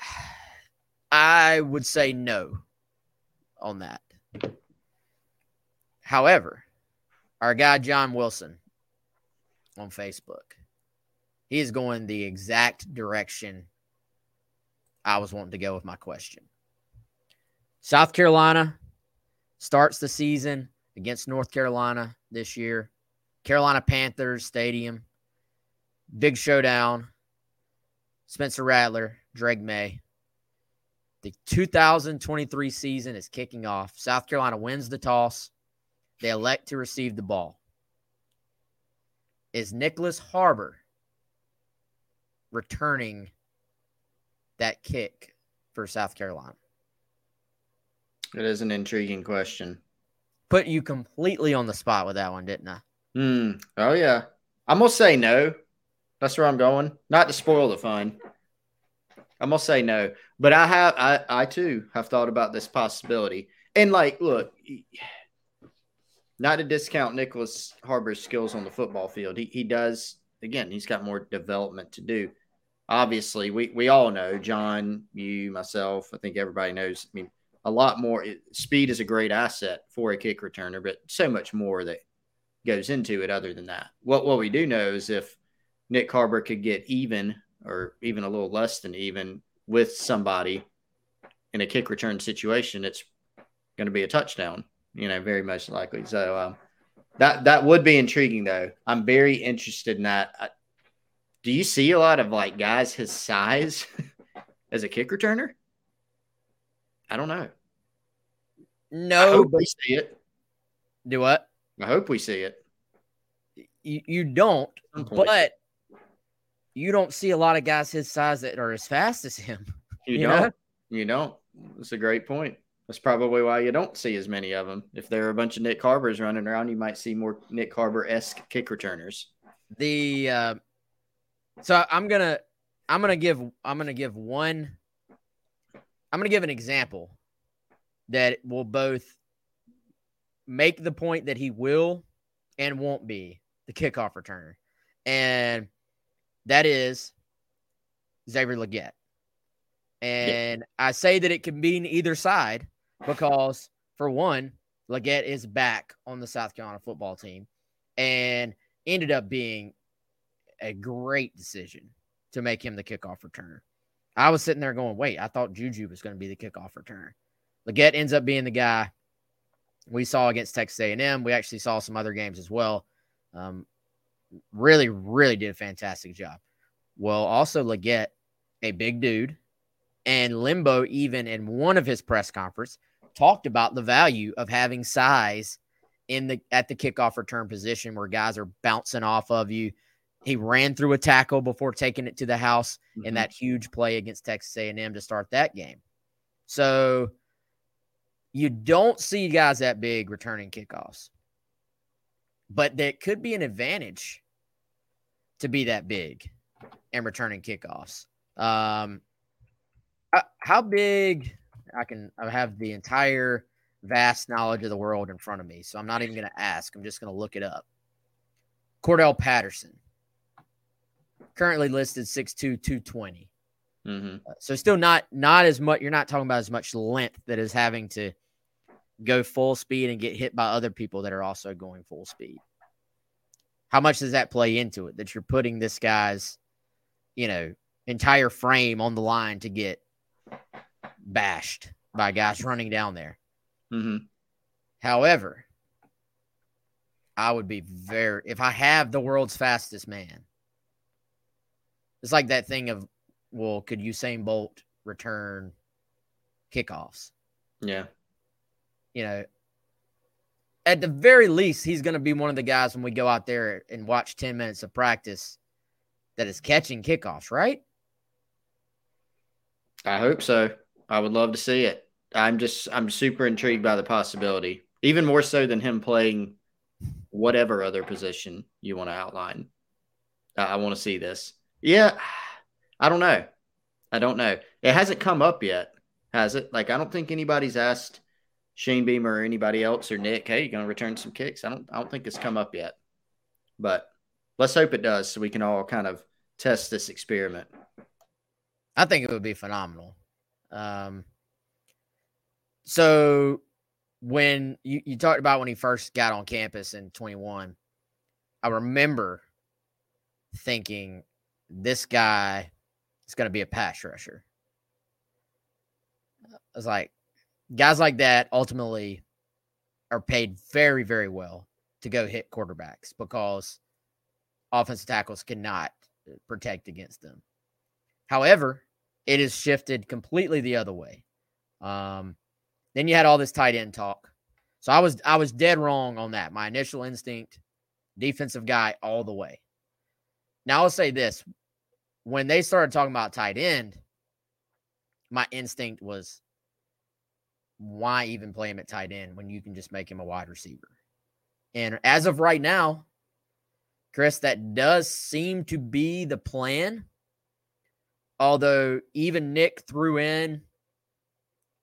(sighs) I would say no on that. However, our guy John Wilson on Facebook, he is going the exact direction I was wanting to go with my question. South Carolina starts the season against North Carolina this year. Carolina Panthers Stadium. Big showdown. Spencer Rattler, Drake Maye. The 2023 season is kicking off. South Carolina wins the toss. They elect to receive the ball. Is Nyckoles Harbor returning that kick for South Carolina? It is an intriguing question. Put you completely on the spot with that one, didn't I? Hmm. Oh yeah. I'm gonna say no. That's where I'm going. Not to spoil the fun. I'm gonna say no. But I have I I too have thought about this possibility. And like, look, not to discount Nyckoles Harbor's skills on the football field. He he does again, he's got more development to do. Obviously, we we all know, John, you, myself, I think everybody knows. I mean, a lot more speed is a great asset for a kick returner, but so much more that goes into it other than that. What what we do know is if Nick Harbor could get even or even a little less than even with somebody in a kick return situation, it's going to be a touchdown. You know, very much likely. So um, that that would be intriguing, though. I'm very interested in that. I, do you see a lot of like guys his size (laughs) as a kick returner? I don't know. No, but we see it. Do what? I hope we see it. You, you don't, but you don't see a lot of guys his size that are as fast as him. You, (laughs) you don't. Know? You don't. That's a great point. That's probably why you don't see as many of them. If there are a bunch of Nick Harbors running around, you might see more Nick Harbor esque kick returners. The uh, so I'm gonna I'm gonna give I'm gonna give one I'm gonna give an example that will both make the point that he will and won't be the kickoff returner, and that is Xavier Legette. And yeah. I say that it can be in either side because, for one, Legette is back on the South Carolina football team and ended up being a great decision to make him the kickoff returner. I was sitting there going, wait, I thought Juju was going to be the kickoff returner. Legette ends up being the guy we saw against Texas A&M. We actually saw some other games as well. Um, really, really did a fantastic job. Well, also Legette, a big dude, and Lembo, even in one of his press conference, talked about the value of having size in the at the kickoff return position where guys are bouncing off of you. He ran through a tackle before taking it to the house mm-hmm. in that huge play against Texas A&M to start that game. So you don't see guys that big returning kickoffs. But that could be an advantage to be that big and returning kickoffs. Um, how big I can I have the entire vast knowledge of the world in front of me, so I'm not even going to ask. I'm just going to look it up. Cordarrelle Patterson, currently listed 6'2", 220. hmm So still not not as much. You're not talking about as much length that is having to go full speed and get hit by other people that are also going full speed. How much does that play into it? That you're putting this guy's, you know, entire frame on the line to get bashed by guys running down there. hmm However, I would be very if I have the world's fastest man. It's like that thing of, well, could Usain Bolt return kickoffs? Yeah. You know, at the very least, he's going to be one of the guys when we go out there and watch 10 minutes of practice that is catching kickoffs, right? I hope so. I would love to see it. I'm just I'm super intrigued by the possibility, even more so than him playing whatever other position you want to outline. I, I want to see this. Yeah, I don't know. I don't know. It hasn't come up yet, has it? Like I don't think anybody's asked Shane Beamer or anybody else or Nick, "Hey, you to return some kicks?" I don't. I don't think it's come up yet, but let's hope it does, so we can all kind of test this experiment. I think it would be phenomenal. Um, so when you, you talked about when he first got on campus in 21, I remember thinking this guy is going to be a pass rusher. I was like, guys like that ultimately are paid very, very well to go hit quarterbacks because offensive tackles cannot uh, protect against them. However, it has shifted completely the other way. Um, then you had all this tight end talk. So I was I was dead wrong on that. My initial instinct, defensive guy all the way. Now I'll say this: when they started talking about tight end, my instinct was, why even play him at tight end when you can just make him a wide receiver? And as of right now, Chris, that does seem to be the plan. Although even Nick threw in,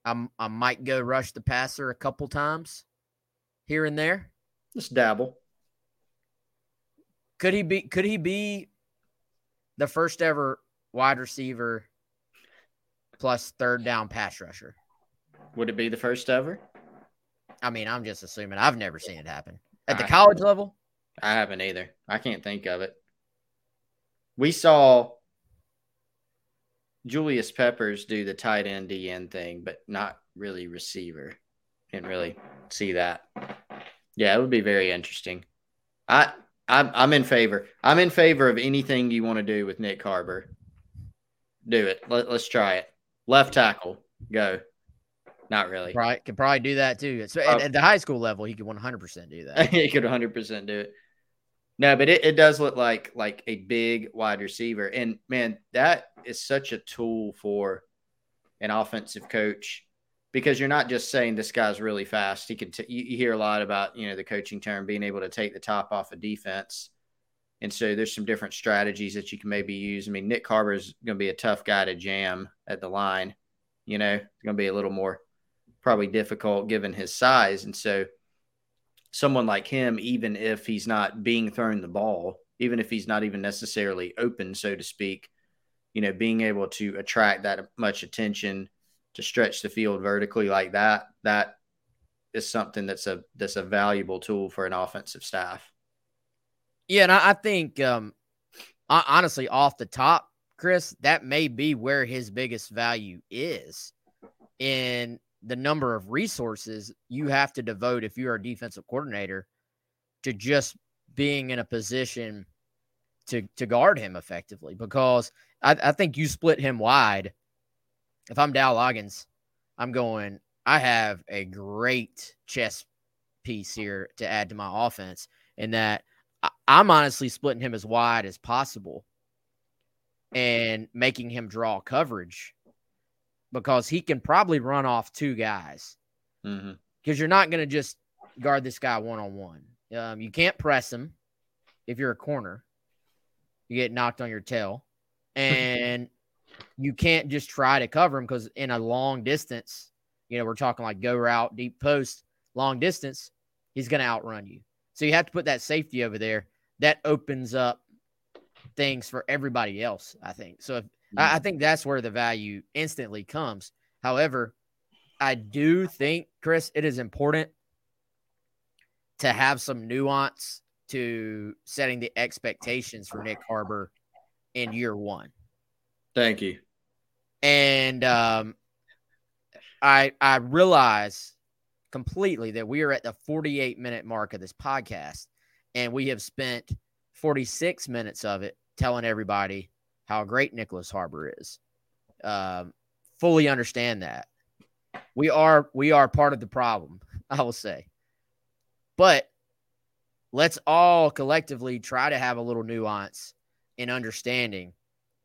I'm, I might go rush the passer a couple times here and there. Just dabble. Could he be? Could he be the first ever wide receiver plus third down pass rusher? Would it be the first ever? I mean, I'm just assuming. I've never seen it happen at the I- college level. I haven't either. I can't think of it. We saw Julius Peppers do the tight end DN thing, but not really receiver. Didn't really see that. Yeah, it would be very interesting. I I'm, I'm in favor. I'm in favor of anything you want to do with Nick Harbor. Do it. Let, let's try it. Left tackle, go. Not really. Right, could probably do that too. So at, oh. at the high school level, he could 100 percent do that. (laughs) he could 100% do it. No, but it, it does look like like a big wide receiver. And man, that is such a tool for an offensive coach because you're not just saying this guy's really fast. He can t- you, hear a lot about, you know, the coaching term being able to take the top off of defense. And so there's some different strategies that you can maybe use. I mean, Nick Harbor is going to be a tough guy to jam at the line. You know, it's going to be a little more probably difficult given his size. And so someone like him, even if he's not being thrown the ball, even if he's not even necessarily open, so to speak, you know, being able to attract that much attention to stretch the field vertically like that, that is something that's a that's a valuable tool for an offensive staff. Yeah, and I, I think um hon- honestly, off the top, Chris, that may be where his biggest value is in the number of resources you have to devote if you're a defensive coordinator to just being in a position to to guard him effectively. Because I, I think you split him wide. If I'm Dow Loggains, I'm going, I have a great chess piece here to add to my offense, in that I- I'm honestly splitting him as wide as possible and making him draw coverage because he can probably run off two guys Mm-hmm. because you're not going to just guard this guy one on one. Um, you can't press him if you're a corner. You get knocked on your tail, (laughs) and you can't just try to cover him because in a long distance, you know, we're talking like go route, deep post, long distance, he's going to outrun you. So you have to put that safety over there. That opens up things for everybody else. I think so. If I, I think that's where the value instantly comes. However, I do think, Chris, it is important to have some nuance to setting the expectations for Nick Harbor in year one. Thank you. And um, I I realize completely that we are at the 48 minute mark of this podcast, and we have spent 46 minutes of it telling everybody how great Nyckoles Harbor is. Um, fully understand that we are we are part of the problem. (laughs) I will say, but let's all collectively try to have a little nuance in understanding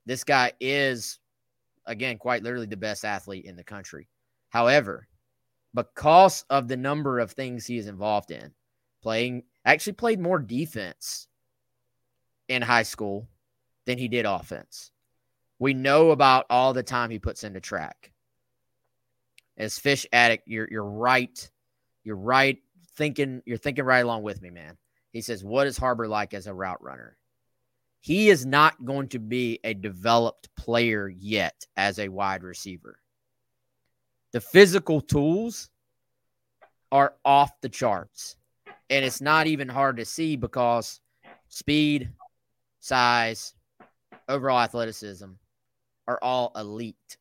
this guy is again quite literally the best athlete in the country however because of the number of things he is involved in playing actually played more defense in high school than he did offense we know about all the time he puts into track as fish addict you're you're right you're right thinking you're thinking right along with me man he says, What is Harbor like as a route runner? He is not going to be a developed player yet as a wide receiver. The physical tools are off the charts. And it's not even hard to see because speed, size, overall athleticism are all elite.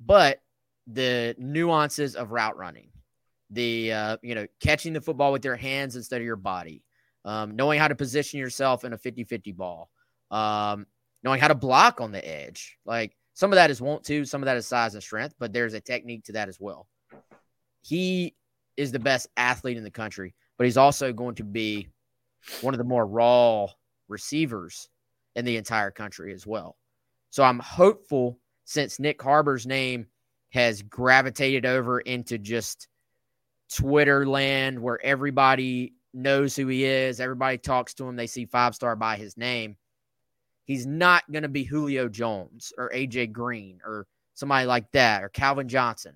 But the nuances of route running, the uh, you know catching the football with your hands instead of your body, um, knowing how to position yourself in a 50-50 ball, um, knowing how to block on the edge. Like some of that is want to, some of that is size and strength, but there's a technique to that as well. He is the best athlete in the country, but he's also going to be one of the more raw receivers in the entire country as well. So I'm hopeful since Nick Harbor's name has gravitated over into just Twitter land where everybody knows who he is. Everybody talks to him. They see five star by his name. He's not going to be Julio Jones or AJ Green or somebody like that or Calvin Johnson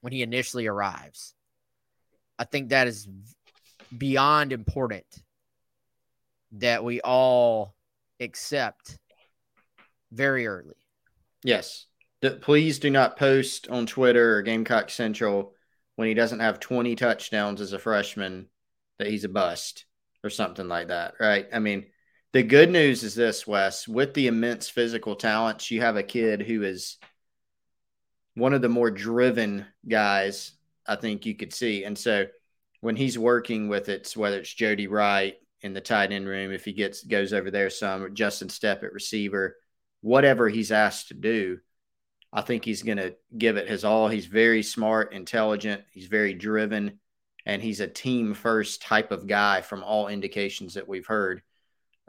when he initially arrives. I think that is beyond important that we all accept very early. Yes. Please do not post on Twitter or Gamecock Central when he doesn't have 20 touchdowns as a freshman that he's a bust or something like that, right? I mean, the good news is this, Wes, with the immense physical talents, you have a kid who is one of the more driven guys I think you could see. And so when he's working with it, whether it's Jody Wright in the tight end room, if he gets goes over there some, Justin Stepp at receiver, whatever he's asked to do, I think he's going to give it his all. He's very smart, intelligent, he's very driven, and he's a team first type of guy from all indications that we've heard.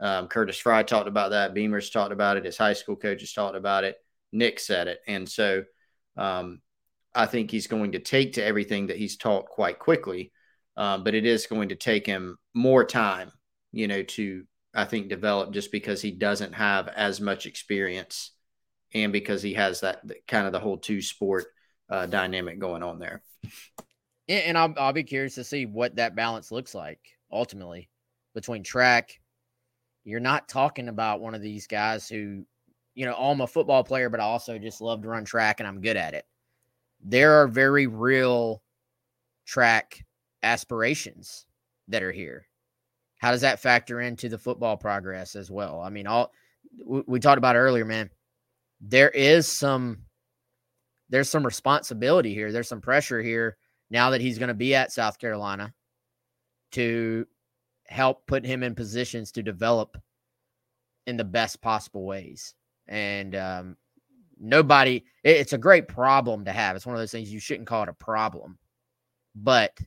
Um, Curtis Frye talked about that. Beamer's talked about it. His high school coaches talked about it. Nick said it. And so um, I think he's going to take to everything that he's taught quite quickly. Um, but it is going to take him more time, you know, to, I think, develop just because he doesn't have as much experience and because he has that kind of the whole two sport uh, dynamic going on there. And I'll, I'll be curious to see what that balance looks like ultimately between track. You're not talking about one of these guys who, you know, I'm a football player, but I also just love to run track and I'm good at it. There are very real track aspirations that are here. How does that factor into the football progress as well? I mean, all we, talked about earlier, man there is some there's some responsibility here. There's some pressure here now that he's going to be at South Carolina to help put him in positions to develop in the best possible ways. And um, nobody, it, it's a great problem to have. It's one of those things you shouldn't call it a problem, but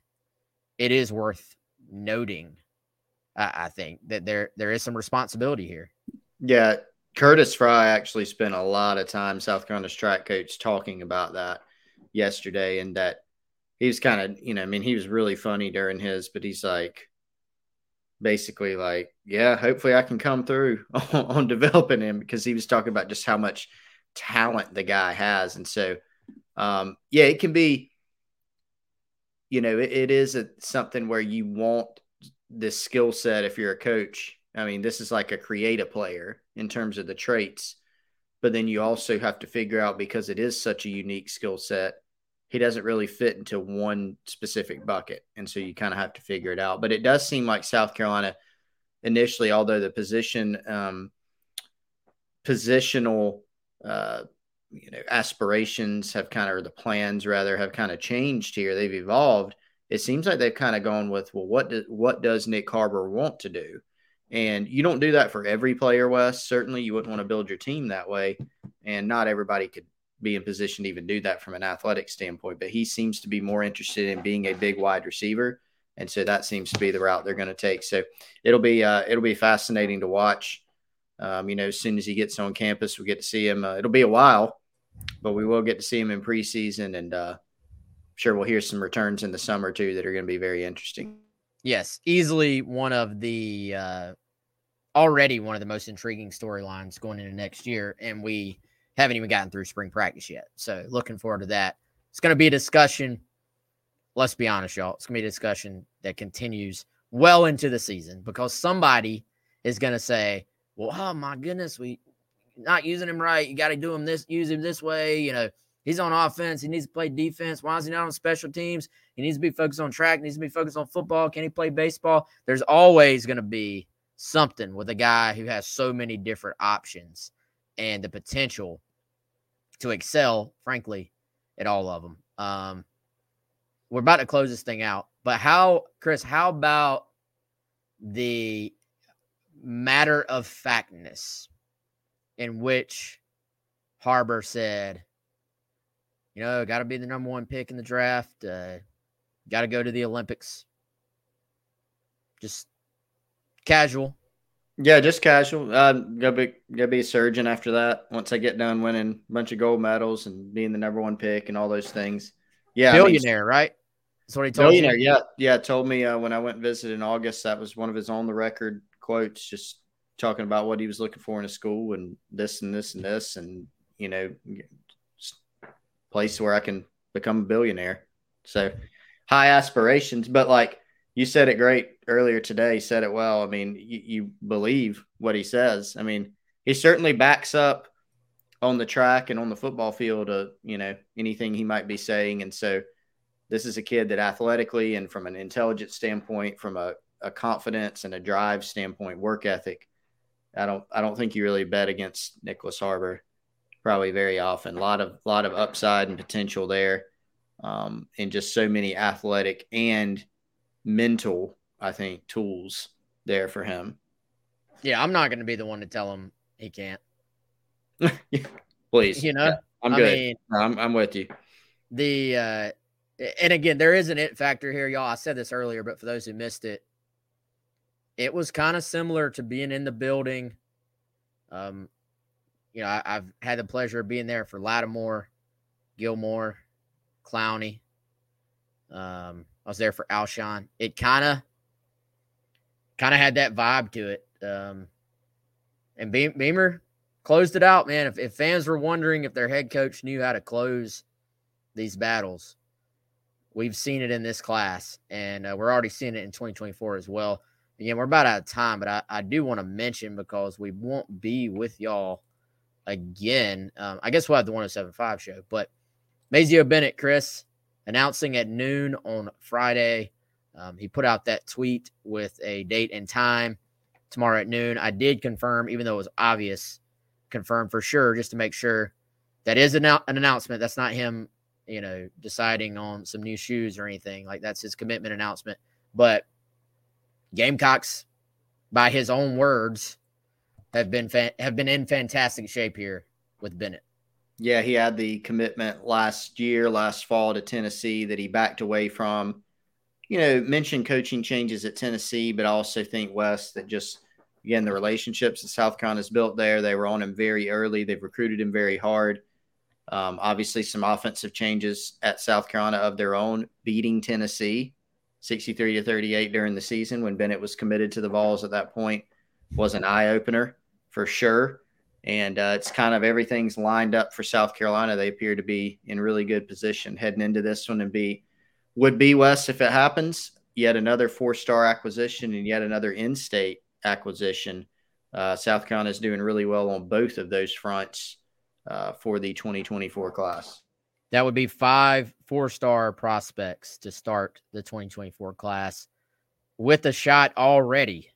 it is worth noting. I, think that there there is some responsibility here. Yeah, Curtis Frye actually spent a lot of time, South Carolina's track coach, talking about that yesterday, and that he was kind of, you know, I mean, he was really funny during his, but he's like, basically, like, yeah, hopefully I can come through on, (laughs) on developing him because he was talking about just how much talent the guy has, and so, um, yeah, it can be, you know, it, it is a, something where you want this skill set if you're a coach I mean, this is like a creative player in terms of the traits. but then you also have to figure out because it is such a unique skill set, he doesn't really fit into one specific bucket. And so you kind of have to figure it out. But it does seem like South Carolina initially, although the position, um, positional, uh, you know, aspirations have kind of, or the plans rather, have kind of changed here. They've evolved. It seems like they've kind of gone with, well, what do, what does Nick Harbor want to do? And you don't do that for every player, Wes. Certainly, you wouldn't want to build your team that way. And not everybody could be in position to even do that from an athletic standpoint. But he seems to be more interested in being a big wide receiver, and so that seems to be the route they're going to take. So it'll be uh, it'll be fascinating to watch. Um, you know, as soon as he gets on campus, we get to see him. Uh, it'll be a while, but we will get to see him in preseason, and uh, sure we'll hear some returns in the summer too that are going to be very interesting. Yes, easily one of the uh, already one of the most intriguing storylines going into next year, and we haven't even gotten through spring practice yet. So looking forward to that. It's going to be a discussion. Let's be honest, y'all. It's going to be a discussion that continues well into the season because somebody is going to say, "Well, oh my goodness, we not using him right. You got to do him this, use him this way. You know, he's on offense. He needs to play defense. Why is he not on special teams? He needs to be focused on track. He needs to be focused on football. Can he play baseball? There's always going to be something with a guy who has so many different options and the potential to excel, frankly, at all of them. Um, we're about to close this thing out, but how, Chris, how about the matter of factness in which Harbor said, you know, got to be the number one pick in the draft, uh, got to go to the Olympics. Just casual. Yeah, just casual. Uh, gonna be gonna be a surgeon after that. Once I get done winning a bunch of gold medals and being the number one pick and all those things. Yeah, billionaire, I mean, right? That's what he told billionaire. You? Yeah, yeah. Told me uh, when I went and visited in August that was one of his on the record quotes, just talking about what he was looking for in a school and this and this and this and you know, place where I can become a billionaire. So high aspirations, but like you said it great earlier today. Said it well. I mean, you, you believe what he says. I mean, he certainly backs up on the track and on the football field. Uh, you know, anything he might be saying, and so this is a kid that athletically and from an intelligence standpoint, from a, a confidence and a drive standpoint, work ethic. I don't. I don't think you really bet against Nyckoles Harbor. Probably very often. A lot of lot of upside and potential there, um, and just so many athletic and mental, I think, tools there for him. Yeah, I'm not going to be the one to tell him he can't. (laughs) Please, you know, yeah, I'm I good. Mean, I'm I'm with you. The uh, and again, there is an it factor here, y'all. I said this earlier, but for those who missed it, it was kind of similar to being in the building. Um, you know, I, have had the pleasure of being there for Lattimore, Gilmore, Clowney. Um, I was there for Alshon. It kind of kind of had that vibe to it. Um, and Be- Beamer closed it out, man. If, if fans were wondering if their head coach knew how to close these battles, we've seen it in this class, and uh, we're already seeing it in 2024 as well. Again, we're about out of time, but I, I do want to mention because we won't be with y'all again. Um, I guess we'll have the 1075 show, but Mazeo Bennett, Chris, announcing at noon on Friday. Um, he put out that tweet with a date and time tomorrow at noon. I did confirm, even though it was obvious, confirm for sure, just to make sure that is an, an announcement. That's not him, you know, deciding on some new shoes or anything. Like that's his commitment announcement. But Gamecocks, by his own words, have been fa- have been in fantastic shape here with Bennett. Yeah, he had the commitment last year, last fall to Tennessee that he backed away from. You know, mentioned coaching changes at Tennessee, but I also think West that just again the relationships that South Carolina's built there. They were on him very early. They've recruited him very hard. Um, obviously, some offensive changes at South Carolina of their own, beating Tennessee 63 to 38 during the season when Bennett was committed to the Vols at that point was an eye opener for sure and uh, it's kind of everything's lined up for South Carolina. They appear to be in really good position heading into this one and be would be Wes if it happens. Yet another four star acquisition and yet another in state acquisition. Uh, South Carolina is doing really well on both of those fronts. uh, for the 2024 class. That would be five four star prospects to start the 2024 class with a shot already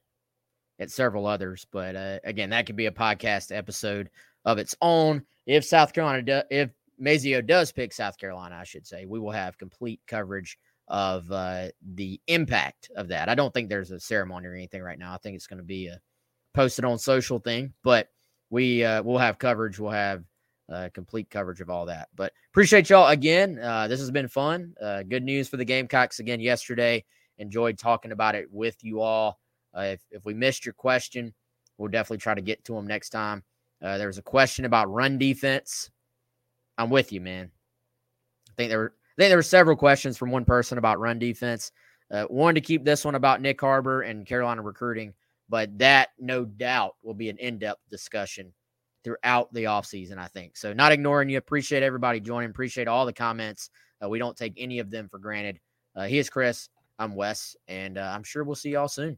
at several others. But uh, again, that could be a podcast episode of its own. If South Carolina, do, if Mazeo does pick South Carolina, I should say, we will have complete coverage of uh, the impact of that. I don't think there's a ceremony or anything right now. I think it's going to be a posted on social thing, but we uh, we'll have coverage. We'll have uh, complete coverage of all that. But appreciate y'all again. Uh, this has been fun. Uh, good news for the Gamecocks again yesterday. Enjoyed talking about it with you all. Uh, if, if we missed your question, we'll definitely try to get to them next time. Uh, there was a question about run defense. I'm with you, man. I think there were I think there were several questions from one person about run defense. Uh, wanted to keep this one about Nick Harbor and Carolina recruiting, but that no doubt will be an in-depth discussion throughout the offseason, I think. So not ignoring you. Appreciate everybody joining. Appreciate all the comments. Uh, we don't take any of them for granted. Uh, he is Chris. I'm Wes, and uh, I'm sure we'll see y'all soon.